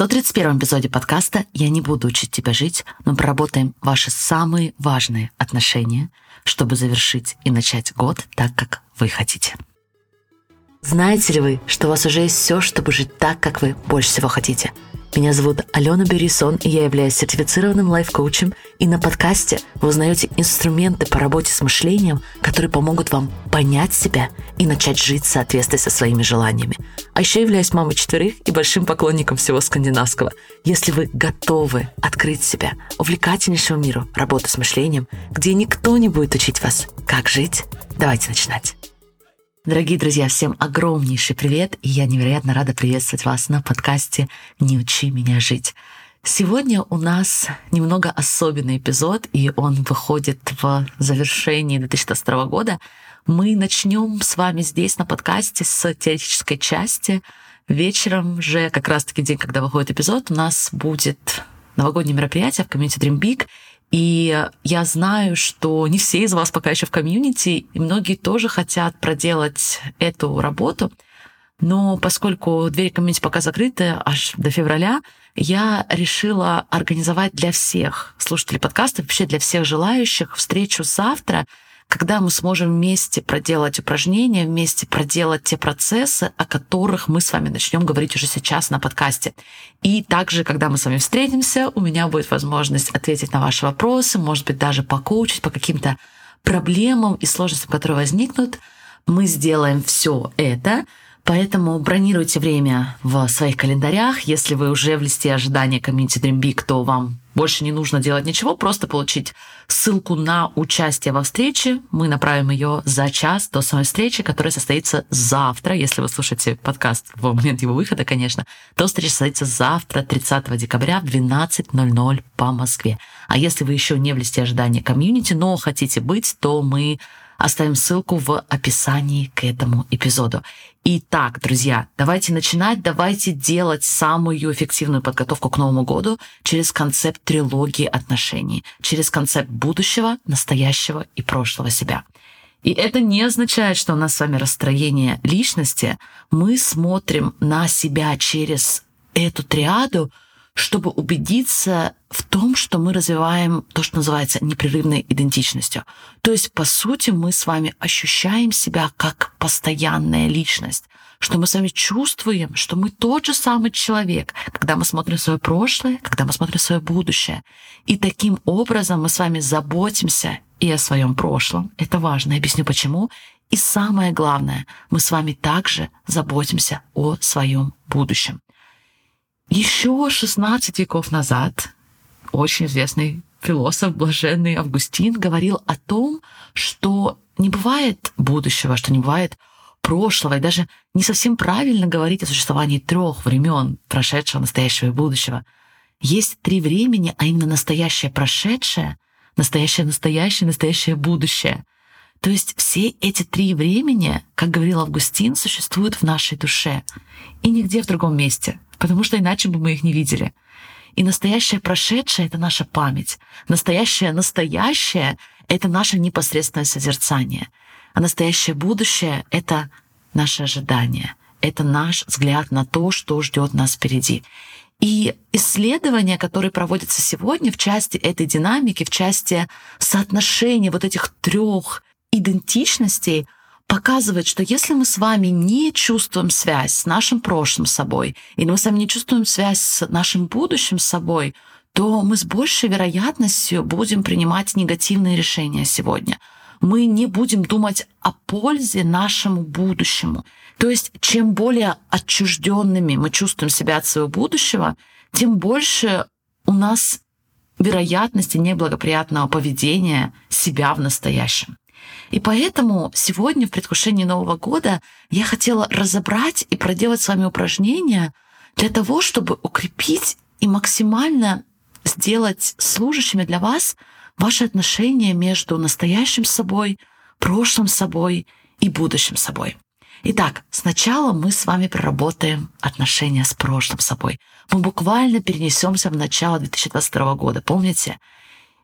131 эпизоде подкаста «Я не буду учить тебя жить», но проработаем ваши самые важные отношения, чтобы завершить и начать год так, как вы хотите. Знаете ли вы, что у вас уже есть все, чтобы жить так, как вы больше всего хотите – меня зовут Алена Берисон, и я являюсь сертифицированным лайф-коучем. И на подкасте вы узнаете инструменты по работе с мышлением, которые помогут вам понять себя и начать жить в соответствии со своими желаниями. А еще являюсь мамой четверых и большим поклонником всего скандинавского. Если вы готовы открыть себя увлекательнейшему миру работы с мышлением, где никто не будет учить вас, как жить, давайте начинать. Дорогие друзья, всем огромнейший привет, и я невероятно рада приветствовать вас на подкасте «Не учи меня жить». Сегодня у нас немного особенный эпизод, и он выходит в завершении 2022 года. Мы начнем с вами здесь на подкасте с теоретической части. Вечером же, как раз-таки день, когда выходит эпизод, у нас будет новогоднее мероприятие в комьюнити Dream Big, и я знаю, что не все из вас пока еще в комьюнити, и многие тоже хотят проделать эту работу. Но поскольку двери комьюнити пока закрыты аж до февраля, я решила организовать для всех слушателей подкаста, вообще для всех желающих встречу завтра — когда мы сможем вместе проделать упражнения, вместе проделать те процессы, о которых мы с вами начнем говорить уже сейчас на подкасте. И также, когда мы с вами встретимся, у меня будет возможность ответить на ваши вопросы, может быть, даже покоучить по каким-то проблемам и сложностям, которые возникнут. Мы сделаем все это Поэтому бронируйте время в своих календарях. Если вы уже в листе ожидания Community Dream Big, то вам больше не нужно делать ничего, просто получить ссылку на участие во встрече. Мы направим ее за час до самой встречи, которая состоится завтра. Если вы слушаете подкаст в момент его выхода, конечно, то встреча состоится завтра, 30 декабря в 12.00 по Москве. А если вы еще не в листе ожидания комьюнити, но хотите быть, то мы Оставим ссылку в описании к этому эпизоду. Итак, друзья, давайте начинать, давайте делать самую эффективную подготовку к Новому году через концепт трилогии отношений, через концепт будущего, настоящего и прошлого себя. И это не означает, что у нас с вами расстроение личности. Мы смотрим на себя через эту триаду чтобы убедиться в том, что мы развиваем то, что называется непрерывной идентичностью. То есть, по сути, мы с вами ощущаем себя как постоянная личность, что мы с вами чувствуем, что мы тот же самый человек, когда мы смотрим свое прошлое, когда мы смотрим свое будущее. И таким образом мы с вами заботимся и о своем прошлом. Это важно. Я объясню почему. И самое главное, мы с вами также заботимся о своем будущем. Еще 16 веков назад очень известный философ, блаженный Августин, говорил о том, что не бывает будущего, что не бывает прошлого, и даже не совсем правильно говорить о существовании трех времен прошедшего, настоящего и будущего. Есть три времени, а именно настоящее прошедшее, настоящее настоящее, настоящее будущее. То есть все эти три времени, как говорил Августин, существуют в нашей душе и нигде в другом месте потому что иначе бы мы их не видели. И настоящее прошедшее — это наша память. Настоящее настоящее — это наше непосредственное созерцание. А настоящее будущее — это наше ожидание. Это наш взгляд на то, что ждет нас впереди. И исследования, которые проводятся сегодня в части этой динамики, в части соотношения вот этих трех идентичностей — показывает, что если мы с вами не чувствуем связь с нашим прошлым собой, или мы с вами не чувствуем связь с нашим будущим собой, то мы с большей вероятностью будем принимать негативные решения сегодня. Мы не будем думать о пользе нашему будущему. То есть, чем более отчужденными мы чувствуем себя от своего будущего, тем больше у нас вероятности неблагоприятного поведения себя в настоящем. И поэтому сегодня в предвкушении Нового года я хотела разобрать и проделать с вами упражнения для того, чтобы укрепить и максимально сделать служащими для вас ваши отношения между настоящим собой, прошлым собой и будущим собой. Итак, сначала мы с вами проработаем отношения с прошлым собой. Мы буквально перенесемся в начало 2022 года, помните?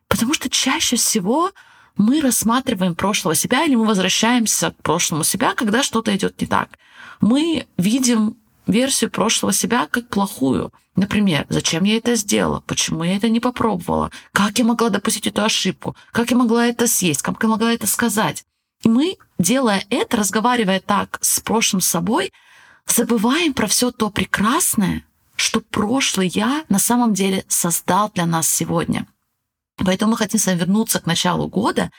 Потому что чаще всего мы рассматриваем прошлого себя или мы возвращаемся к прошлому себя, когда что-то идет не так. Мы видим версию прошлого себя как плохую. Например, зачем я это сделала, почему я это не попробовала, как я могла допустить эту ошибку, как я могла это съесть, как я могла это сказать. И мы, делая это, разговаривая так с прошлым собой, забываем про все то прекрасное, что прошлый я на самом деле создал для нас сегодня. Поэтому мы хотим с вами вернуться к началу года,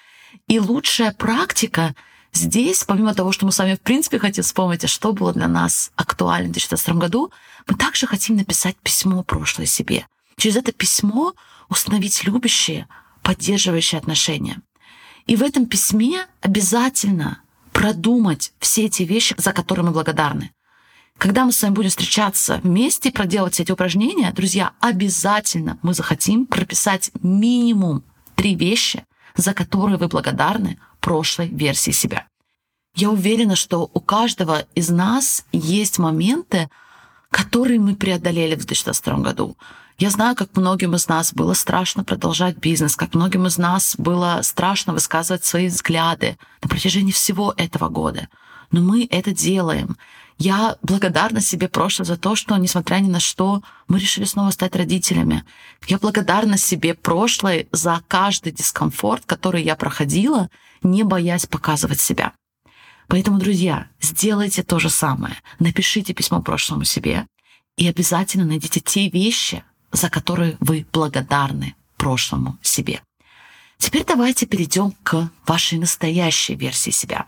и лучшая практика здесь, помимо того, что мы с вами в принципе хотим вспомнить, а что было для нас актуально в 2022 году, мы также хотим написать письмо прошлое себе. Через это письмо установить любящие, поддерживающие отношения. И в этом письме обязательно продумать все эти вещи, за которые мы благодарны. Когда мы с вами будем встречаться вместе проделать все эти упражнения, друзья, обязательно мы захотим прописать минимум три вещи, за которые вы благодарны прошлой версии себя. Я уверена, что у каждого из нас есть моменты, которые мы преодолели в 2022 году. Я знаю, как многим из нас было страшно продолжать бизнес, как многим из нас было страшно высказывать свои взгляды на протяжении всего этого года. Но мы это делаем. Я благодарна себе прошлое за то, что, несмотря ни на что, мы решили снова стать родителями. Я благодарна себе прошлое за каждый дискомфорт, который я проходила, не боясь показывать себя. Поэтому, друзья, сделайте то же самое. Напишите письмо прошлому себе и обязательно найдите те вещи, за которые вы благодарны прошлому себе. Теперь давайте перейдем к вашей настоящей версии себя.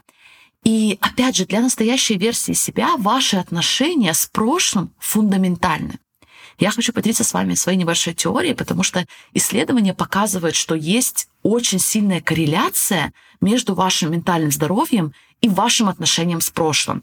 И опять же, для настоящей версии себя ваши отношения с прошлым фундаментальны. Я хочу поделиться с вами своей небольшой теорией, потому что исследования показывают, что есть очень сильная корреляция между вашим ментальным здоровьем и вашим отношением с прошлым.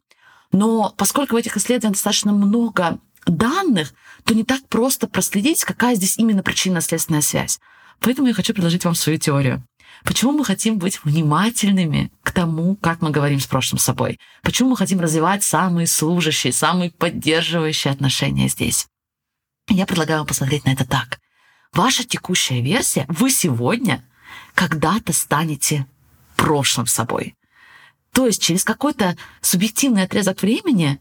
Но поскольку в этих исследованиях достаточно много данных, то не так просто проследить, какая здесь именно причинно-следственная связь. Поэтому я хочу предложить вам свою теорию. Почему мы хотим быть внимательными к тому, как мы говорим с прошлым собой? Почему мы хотим развивать самые служащие, самые поддерживающие отношения здесь? Я предлагаю вам посмотреть на это так. Ваша текущая версия, вы сегодня когда-то станете прошлым собой. То есть через какой-то субъективный отрезок времени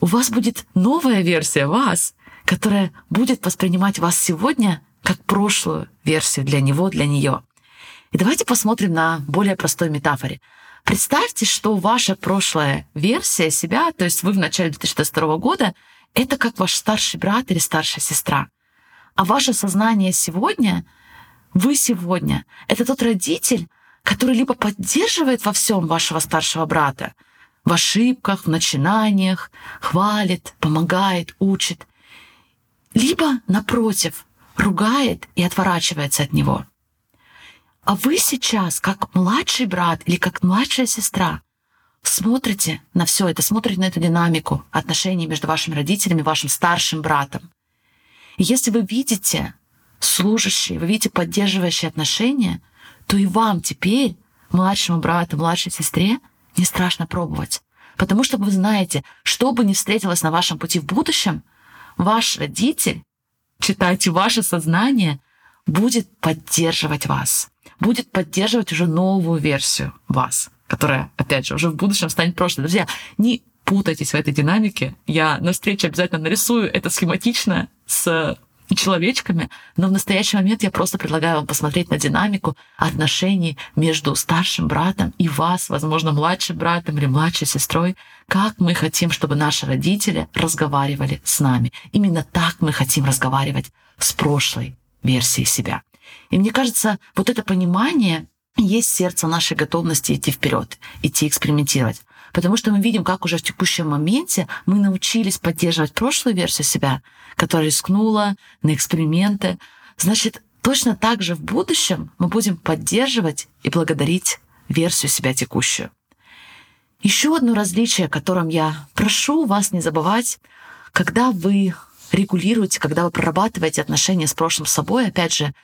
у вас будет новая версия вас, которая будет воспринимать вас сегодня как прошлую версию для него, для нее. И давайте посмотрим на более простой метафоре. Представьте, что ваша прошлая версия себя, то есть вы в начале 2022 года, это как ваш старший брат или старшая сестра. А ваше сознание сегодня, вы сегодня, это тот родитель, который либо поддерживает во всем вашего старшего брата, в ошибках, в начинаниях, хвалит, помогает, учит, либо, напротив, ругает и отворачивается от него. А вы сейчас, как младший брат или как младшая сестра, смотрите на все это, смотрите на эту динамику отношений между вашими родителями и вашим старшим братом. И если вы видите служащие, вы видите поддерживающие отношения, то и вам теперь, младшему брату, младшей сестре, не страшно пробовать. Потому что вы знаете, что бы ни встретилось на вашем пути в будущем, ваш родитель, читайте ваше сознание, будет поддерживать вас будет поддерживать уже новую версию вас, которая, опять же, уже в будущем станет прошлой. Друзья, не путайтесь в этой динамике. Я на встрече обязательно нарисую это схематично с человечками, но в настоящий момент я просто предлагаю вам посмотреть на динамику отношений между старшим братом и вас, возможно, младшим братом или младшей сестрой, как мы хотим, чтобы наши родители разговаривали с нами. Именно так мы хотим разговаривать с прошлой версией себя. И мне кажется, вот это понимание есть сердце нашей готовности идти вперед, идти экспериментировать. Потому что мы видим, как уже в текущем моменте мы научились поддерживать прошлую версию себя, которая рискнула на эксперименты. Значит, точно так же в будущем мы будем поддерживать и благодарить версию себя текущую. Еще одно различие, о котором я прошу вас не забывать, когда вы регулируете, когда вы прорабатываете отношения с прошлым собой, опять же,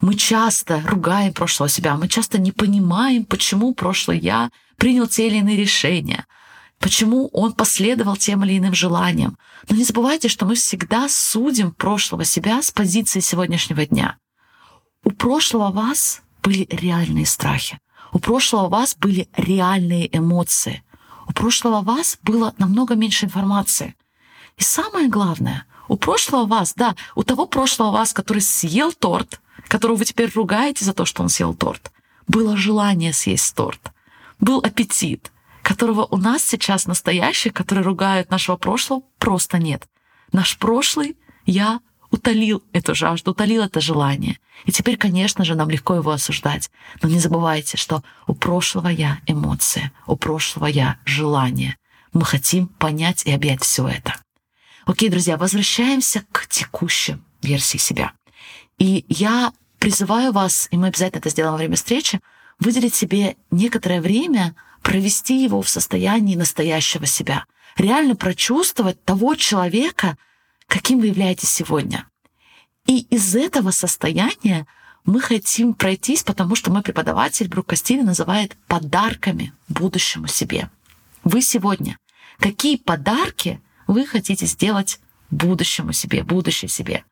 мы часто ругаем прошлого себя, мы часто не понимаем, почему прошлый я принял те или иные решения, почему он последовал тем или иным желаниям. Но не забывайте, что мы всегда судим прошлого себя с позиции сегодняшнего дня. У прошлого вас были реальные страхи. У прошлого вас были реальные эмоции. У прошлого вас было намного меньше информации. И самое главное, у прошлого вас, да, у того прошлого вас, который съел торт, которого вы теперь ругаете за то, что он съел торт, было желание съесть торт, был аппетит, которого у нас сейчас настоящих, которые ругают нашего прошлого, просто нет. Наш прошлый я утолил эту жажду, утолил это желание. И теперь, конечно же, нам легко его осуждать. Но не забывайте, что у прошлого я эмоция, у прошлого я желание. Мы хотим понять и объять все это. Окей, друзья, возвращаемся к текущей версии себя. И я призываю вас, и мы обязательно это сделаем во время встречи, выделить себе некоторое время, провести его в состоянии настоящего себя, реально прочувствовать того человека, каким вы являетесь сегодня. И из этого состояния мы хотим пройтись, потому что мой преподаватель Брук Кастили называет подарками будущему себе. Вы сегодня какие подарки вы хотите сделать будущему себе, будущей себе.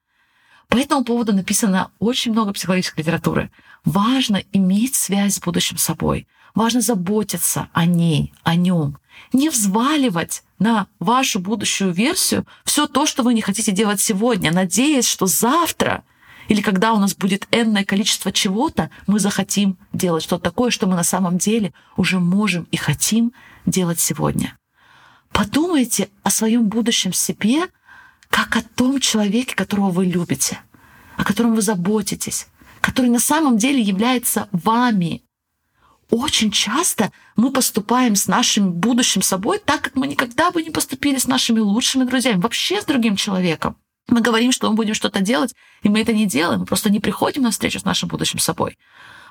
По этому поводу написано очень много психологической литературы. Важно иметь связь с будущим собой. Важно заботиться о ней, о нем. Не взваливать на вашу будущую версию все то, что вы не хотите делать сегодня, надеясь, что завтра или когда у нас будет энное количество чего-то, мы захотим делать что-то такое, что мы на самом деле уже можем и хотим делать сегодня. Подумайте о своем будущем себе, как о том человеке, которого вы любите, о котором вы заботитесь, который на самом деле является вами, очень часто мы поступаем с нашим будущим собой так, как мы никогда бы не поступили с нашими лучшими друзьями, вообще с другим человеком. Мы говорим, что мы будем что-то делать, и мы это не делаем, мы просто не приходим на встречу с нашим будущим собой.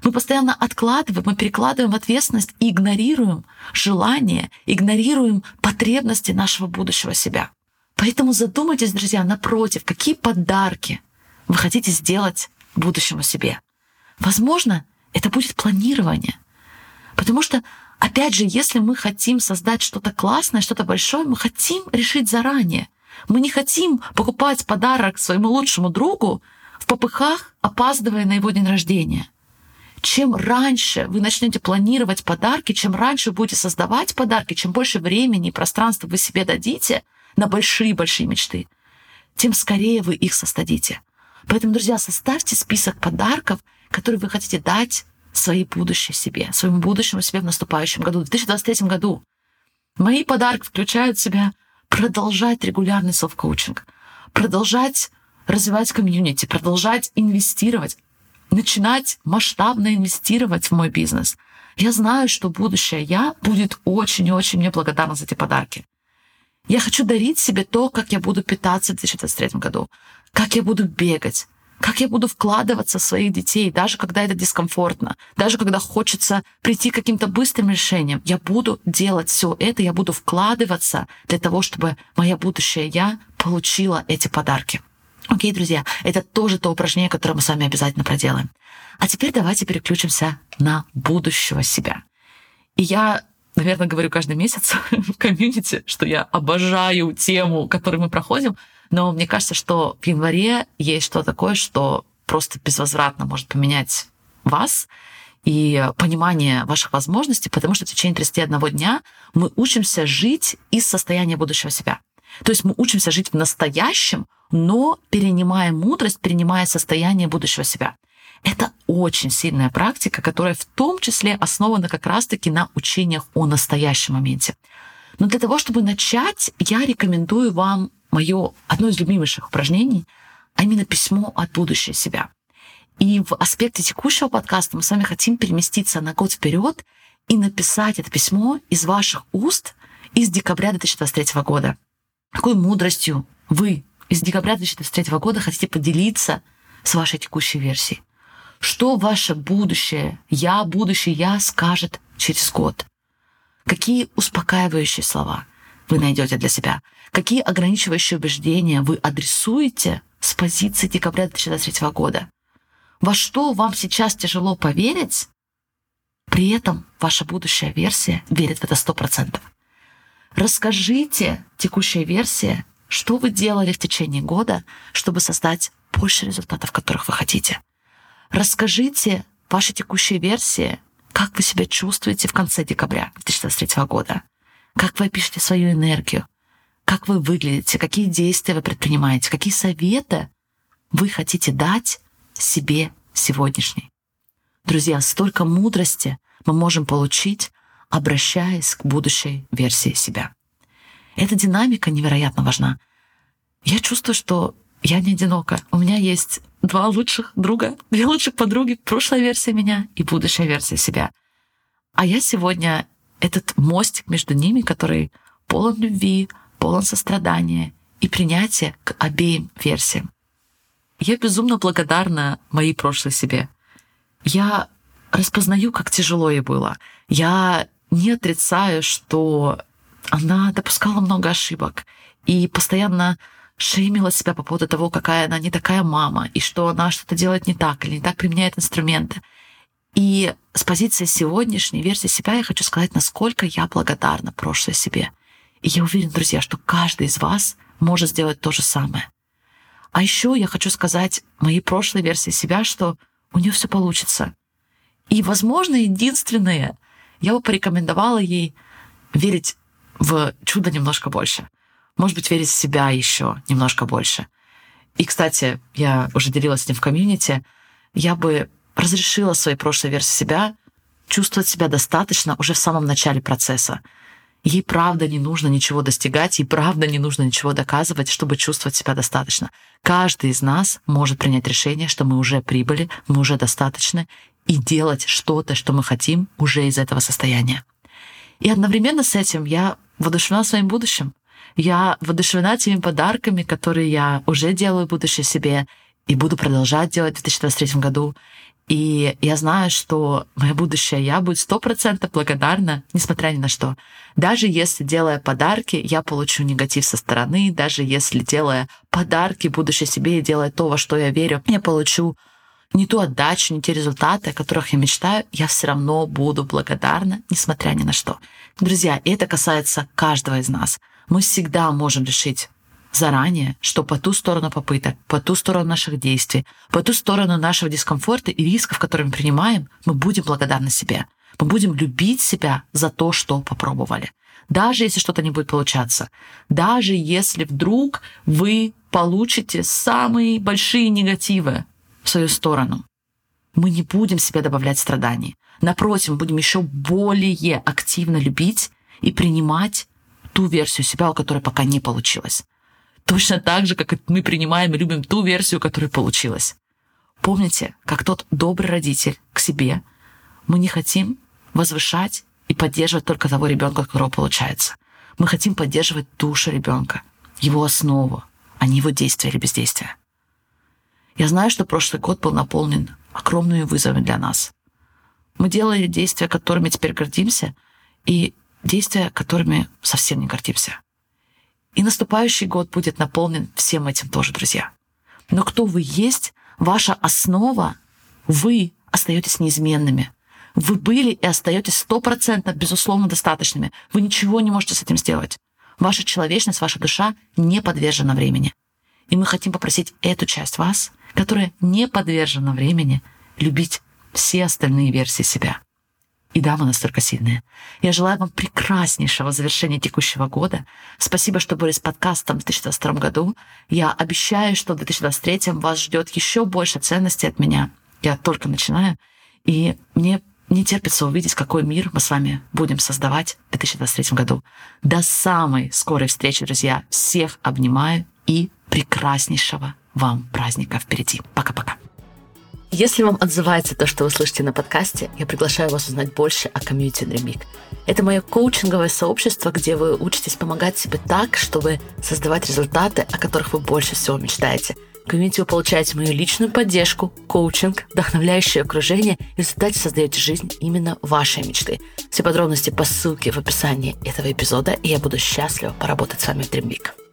Мы постоянно откладываем, мы перекладываем ответственность и игнорируем желания, игнорируем потребности нашего будущего себя. Поэтому задумайтесь, друзья, напротив, какие подарки вы хотите сделать будущему себе. Возможно, это будет планирование — Потому что, опять же, если мы хотим создать что-то классное, что-то большое, мы хотим решить заранее. Мы не хотим покупать подарок своему лучшему другу в попыхах, опаздывая на его день рождения. Чем раньше вы начнете планировать подарки, чем раньше будете создавать подарки, чем больше времени и пространства вы себе дадите на большие-большие мечты, тем скорее вы их создадите. Поэтому, друзья, составьте список подарков, которые вы хотите дать своей будущей себе, своему будущему себе в наступающем году, в 2023 году. Мои подарки включают в себя продолжать регулярный селф-коучинг, продолжать развивать комьюнити, продолжать инвестировать, начинать масштабно инвестировать в мой бизнес. Я знаю, что будущее я будет очень и очень мне благодарна за эти подарки. Я хочу дарить себе то, как я буду питаться в 2023 году, как я буду бегать, как я буду вкладываться в своих детей, даже когда это дискомфортно, даже когда хочется прийти к каким-то быстрым решениям. Я буду делать все это, я буду вкладываться для того, чтобы моя будущее я получила эти подарки. Окей, друзья, это тоже то упражнение, которое мы с вами обязательно проделаем. А теперь давайте переключимся на будущего себя. И я наверное, говорю каждый месяц в комьюнити, что я обожаю тему, которую мы проходим, но мне кажется, что в январе есть что такое, что просто безвозвратно может поменять вас и понимание ваших возможностей, потому что в течение 31 дня мы учимся жить из состояния будущего себя. То есть мы учимся жить в настоящем, но перенимая мудрость, перенимая состояние будущего себя. Это очень сильная практика, которая в том числе основана как раз-таки на учениях о настоящем моменте. Но для того, чтобы начать, я рекомендую вам мое одно из любимейших упражнений, а именно письмо от будущего себя. И в аспекте текущего подкаста мы с вами хотим переместиться на год вперед и написать это письмо из ваших уст из декабря 2023 года. Какой мудростью вы из декабря 2023 года хотите поделиться с вашей текущей версией? Что ваше будущее, я, будущее я скажет через год? Какие успокаивающие слова вы найдете для себя? Какие ограничивающие убеждения вы адресуете с позиции декабря 2023 года? Во что вам сейчас тяжело поверить, при этом ваша будущая версия верит в это 100%. Расскажите текущая версия, что вы делали в течение года, чтобы создать больше результатов, которых вы хотите. Расскажите вашей текущей версии, как вы себя чувствуете в конце декабря 2023 года, как вы опишете свою энергию, как вы выглядите, какие действия вы предпринимаете, какие советы вы хотите дать себе сегодняшней. Друзья, столько мудрости мы можем получить, обращаясь к будущей версии себя. Эта динамика невероятно важна. Я чувствую, что я не одинока. У меня есть два лучших друга, две лучших подруги, прошлая версия меня и будущая версия себя. А я сегодня этот мостик между ними, который полон любви, полон сострадания и принятия к обеим версиям. Я безумно благодарна моей прошлой себе. Я распознаю, как тяжело ей было. Я не отрицаю, что она допускала много ошибок и постоянно шеймила себя по поводу того, какая она не такая мама, и что она что-то делает не так или не так применяет инструменты. И с позиции сегодняшней версии себя я хочу сказать, насколько я благодарна прошлой себе. И я уверена, друзья, что каждый из вас может сделать то же самое. А еще я хочу сказать моей прошлой версии себя, что у нее все получится. И, возможно, единственное, я бы порекомендовала ей верить в чудо немножко больше. Может быть, верить в себя еще немножко больше. И, кстати, я уже делилась с ним в комьюнити, я бы разрешила своей прошлой версии себя чувствовать себя достаточно уже в самом начале процесса. Ей правда не нужно ничего достигать, ей правда не нужно ничего доказывать, чтобы чувствовать себя достаточно. Каждый из нас может принять решение, что мы уже прибыли, мы уже достаточно, и делать что-то, что мы хотим уже из этого состояния. И одновременно с этим я воодушевлена своим будущим. Я воодушевлена теми подарками, которые я уже делаю будущее себе и буду продолжать делать в 2023 году. И я знаю, что мое будущее я буду сто процентов благодарна, несмотря ни на что. Даже если, делая подарки, я получу негатив со стороны, даже если, делая подарки будущее себе и делая то, во что я верю, я получу не ту отдачу, не те результаты, о которых я мечтаю, я все равно буду благодарна, несмотря ни на что. Друзья, это касается каждого из нас. Мы всегда можем решить заранее, что по ту сторону попыток, по ту сторону наших действий, по ту сторону нашего дискомфорта и рисков, которые мы принимаем, мы будем благодарны себе. Мы будем любить себя за то, что попробовали. Даже если что-то не будет получаться. Даже если вдруг вы получите самые большие негативы в свою сторону. Мы не будем себе добавлять страданий. Напротив, будем еще более активно любить и принимать ту версию себя, у которой пока не получилось. Точно так же, как мы принимаем и любим ту версию, которая получилась. Помните, как тот добрый родитель к себе, мы не хотим возвышать и поддерживать только того ребенка, которого получается. Мы хотим поддерживать душу ребенка, его основу, а не его действия или бездействия. Я знаю, что прошлый год был наполнен огромными вызовами для нас. Мы делали действия, которыми теперь гордимся, и действия, которыми совсем не гордимся. И наступающий год будет наполнен всем этим тоже, друзья. Но кто вы есть, ваша основа, вы остаетесь неизменными. Вы были и остаетесь стопроцентно, безусловно, достаточными. Вы ничего не можете с этим сделать. Ваша человечность, ваша душа не подвержена времени. И мы хотим попросить эту часть вас, которая не подвержена времени, любить все остальные версии себя. И да, мы настолько сильные. Я желаю вам прекраснейшего завершения текущего года. Спасибо, что были с подкастом в 2022 году. Я обещаю, что в 2023 вас ждет еще больше ценностей от меня. Я только начинаю. И мне не терпится увидеть, какой мир мы с вами будем создавать в 2023 году. До самой скорой встречи, друзья. Всех обнимаю и прекраснейшего вам праздника впереди. Пока-пока. Если вам отзывается то, что вы слышите на подкасте, я приглашаю вас узнать больше о комьюнити Dreamik. Это мое коучинговое сообщество, где вы учитесь помогать себе так, чтобы создавать результаты, о которых вы больше всего мечтаете. В комьюнити вы получаете мою личную поддержку, коучинг, вдохновляющее окружение и в результате создаете жизнь именно вашей мечты. Все подробности по ссылке в описании этого эпизода, и я буду счастлива поработать с вами в Dreamweek.